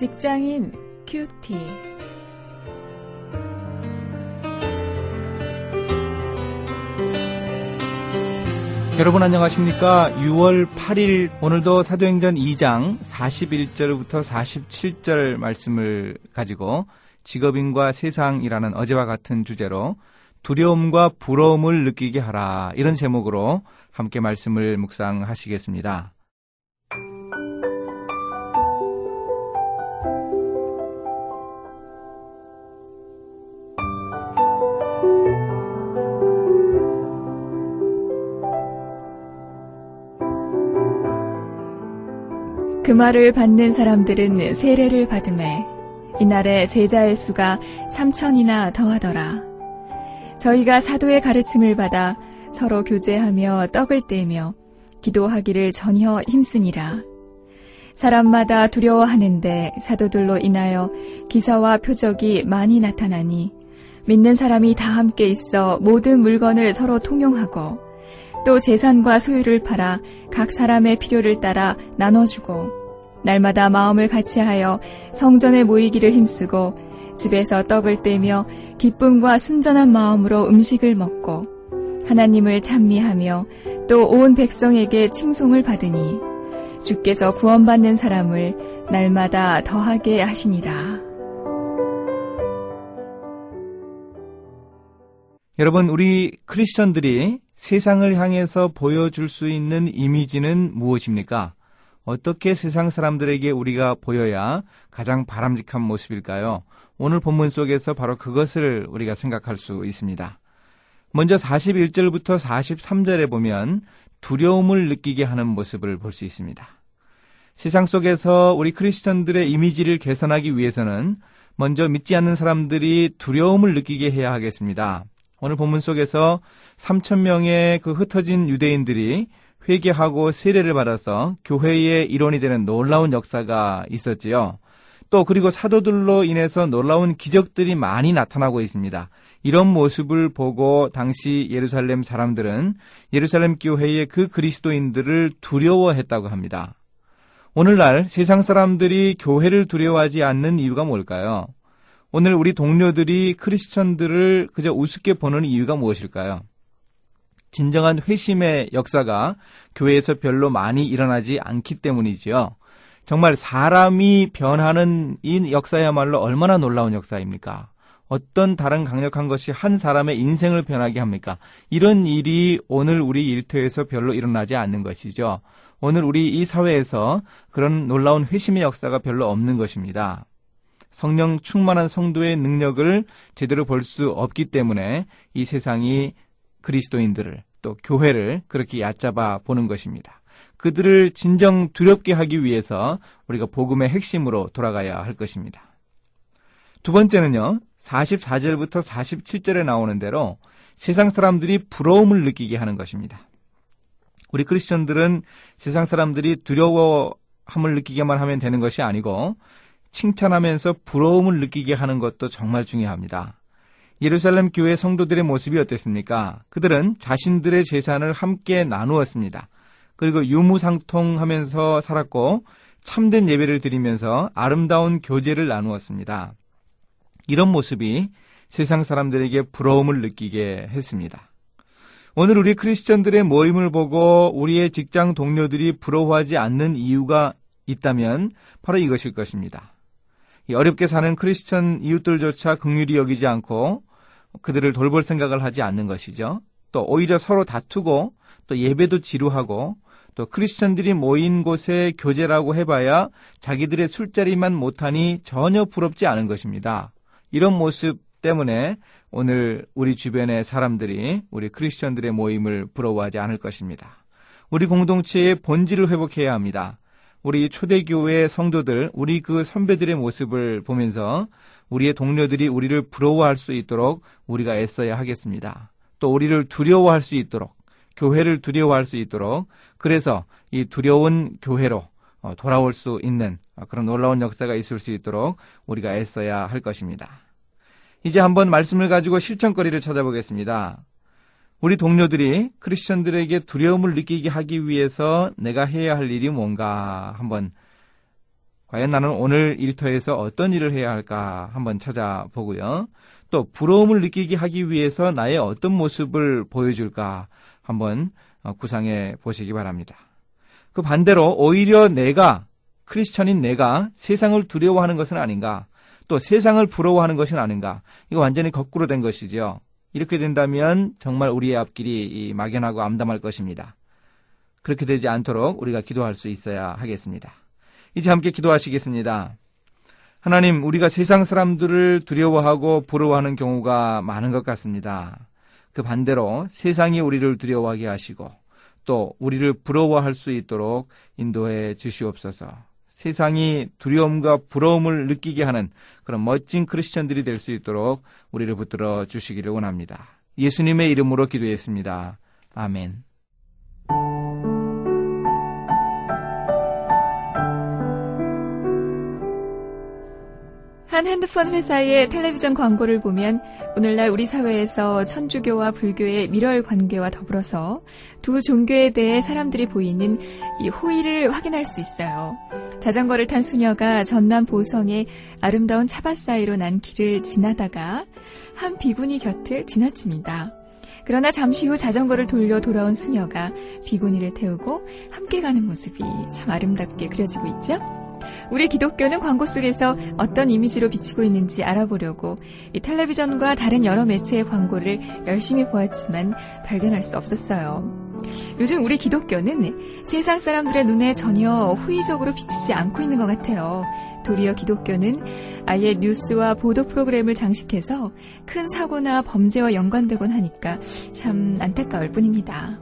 직장인 큐티. 여러분 안녕하십니까? 6월 8일 오늘도 사도행전 2장 41절부터 47절 말씀을 가지고 직업인과 세상이라는 어제와 같은 주제로 두려움과 부러움을 느끼게 하라 이런 제목으로 함께 말씀을 묵상하시겠습니다. 그 말을 받는 사람들은 세례를 받음에 이날에 제자의 수가 삼천이나 더하더라. 저희가 사도의 가르침을 받아 서로 교제하며 떡을 떼며 기도하기를 전혀 힘쓰니라. 사람마다 두려워하는데 사도들로 인하여 기사와 표적이 많이 나타나니 믿는 사람이 다 함께 있어 모든 물건을 서로 통용하고 또 재산과 소유를 팔아 각 사람의 필요를 따라 나눠주고 날마다 마음을 같이하여 성전에 모이기를 힘쓰고 집에서 떡을 떼며 기쁨과 순전한 마음으로 음식을 먹고 하나님을 찬미하며 또 온 백성에게 칭송을 받으니 주께서 구원받는 사람을 날마다 더하게 하시니라. 여러분 우리 크리스천들이 세상을 향해서 보여줄 수 있는 이미지는 무엇입니까? 어떻게 세상 사람들에게 우리가 보여야 가장 바람직한 모습일까요? 오늘 본문 속에서 바로 그것을 우리가 생각할 수 있습니다. 먼저 41절부터 43절에 보면 두려움을 느끼게 하는 모습을 볼 수 있습니다. 세상 속에서 우리 크리스천들의 이미지를 개선하기 위해서는 먼저 믿지 않는 사람들이 두려움을 느끼게 해야 하겠습니다. 오늘 본문 속에서 3천명의 그 흩어진 유대인들이 회개하고 세례를 받아서 교회의 일원이 되는 놀라운 역사가 있었지요. 또 그리고 사도들로 인해서 놀라운 기적들이 많이 나타나고 있습니다. 이런 모습을 보고 당시 예루살렘 사람들은 예루살렘 교회의 그 그리스도인들을 두려워했다고 합니다. 오늘날 세상 사람들이 교회를 두려워하지 않는 이유가 뭘까요? 오늘 우리 동료들이 크리스천들을 그저 우습게 보는 이유가 무엇일까요? 진정한 회심의 역사가 교회에서 별로 많이 일어나지 않기 때문이지요. 정말 사람이 변하는 이 역사야말로 얼마나 놀라운 역사입니까? 어떤 다른 강력한 것이 한 사람의 인생을 변하게 합니까? 이런 일이 오늘 우리 일터에서 별로 일어나지 않는 것이죠. 오늘 우리 이 사회에서 그런 놀라운 회심의 역사가 별로 없는 것입니다. 성령 충만한 성도의 능력을 제대로 볼 수 없기 때문에 이 세상이 그리스도인들을 또 교회를 그렇게 얕잡아 보는 것입니다. 그들을 진정 두렵게 하기 위해서 우리가 복음의 핵심으로 돌아가야 할 것입니다. 두 번째는요, 44절부터 47절에 나오는 대로 세상 사람들이 부러움을 느끼게 하는 것입니다. 우리 크리스천들은 세상 사람들이 두려워함을 느끼게만 하면 되는 것이 아니고 칭찬하면서 부러움을 느끼게 하는 것도 정말 중요합니다. 예루살렘 교회 성도들의 모습이 어땠습니까? 그들은 자신들의 재산을 함께 나누었습니다. 그리고 유무상통하면서 살았고 참된 예배를 드리면서 아름다운 교제를 나누었습니다. 이런 모습이 세상 사람들에게 부러움을 느끼게 했습니다. 오늘 우리 크리스천들의 모임을 보고 우리의 직장 동료들이 부러워하지 않는 이유가 있다면 바로 이것일 것입니다. 어렵게 사는 크리스천 이웃들조차 극률이 여기지 않고 그들을 돌볼 생각을 하지 않는 것이죠. 또 오히려 서로 다투고 또 예배도 지루하고 또 크리스천들이 모인 곳에 교제라고 해봐야 자기들의 술자리만 못하니 전혀 부럽지 않은 것입니다. 이런 모습 때문에 오늘 우리 주변의 사람들이 우리 크리스천들의 모임을 부러워하지 않을 것입니다. 우리 공동체의 본질을 회복해야 합니다. 우리 초대교회 성도들, 우리 그 선배들의 모습을 보면서 우리의 동료들이 우리를 부러워할 수 있도록 우리가 애써야 하겠습니다. 또 우리를 두려워할 수 있도록, 교회를 두려워할 수 있도록, 그래서 이 두려운 교회로 어, 돌아올 수 있는 그런 놀라운 역사가 있을 수 있도록 우리가 애써야 할 것입니다. 이제 한번 말씀을 가지고 실천거리를 찾아보겠습니다. 우리 동료들이 크리스천들에게 두려움을 느끼게 하기 위해서 내가 해야 할 일이 뭔가 한번 과연 나는 오늘 일터에서 어떤 일을 해야 할까 한번 찾아보고요. 또 부러움을 느끼게 하기 위해서 나의 어떤 모습을 보여줄까 한번 어, 구상해 보시기 바랍니다. 그 반대로 오히려 내가 크리스천인 내가 세상을 두려워하는 것은 아닌가 또 세상을 부러워하는 것은 아닌가 이거 완전히 거꾸로 된 것이죠. 이렇게 된다면 정말 우리의 앞길이 막연하고 암담할 것입니다. 그렇게 되지 않도록 우리가 기도할 수 있어야 하겠습니다. 이제 함께 기도하시겠습니다. 하나님, 우리가 세상 사람들을 두려워하고 부러워하는 경우가 많은 것 같습니다. 그 반대로 세상이 우리를 두려워하게 하시고 또 우리를 부러워할 수 있도록 인도해 주시옵소서. 세상이 두려움과 부러움을 느끼게 하는 그런 멋진 크리스천들이 될 수 있도록 우리를 붙들어 주시기를 원합니다. 예수님의 이름으로 기도했습니다. 아멘. 한 핸드폰 회사의 텔레비전 광고를 보면 오늘날 우리 사회에서 천주교와 불교의 밀월 관계와 더불어서 두 종교에 대해 사람들이 보이는 이 호의를 확인할 수 있어요. 자전거를 탄 수녀가 전남 보성의 아름다운 차밭 사이로 난 길을 지나다가 한 비구니 곁을 지나칩니다. 그러나 잠시 후 자전거를 돌려 돌아온 수녀가 비구니를 태우고 함께 가는 모습이 참 아름답게 그려지고 있죠? 우리 기독교는 광고 속에서 어떤 이미지로 비치고 있는지 알아보려고 이 텔레비전과 다른 여러 매체의 광고를 열심히 보았지만 발견할 수 없었어요. 요즘 우리 기독교는 세상 사람들의 눈에 전혀 후의적으로 비치지 않고 있는 것 같아요. 도리어 기독교는 아예 뉴스와 보도 프로그램을 장식해서 큰 사고나 범죄와 연관되곤 하니까 참 안타까울 뿐입니다.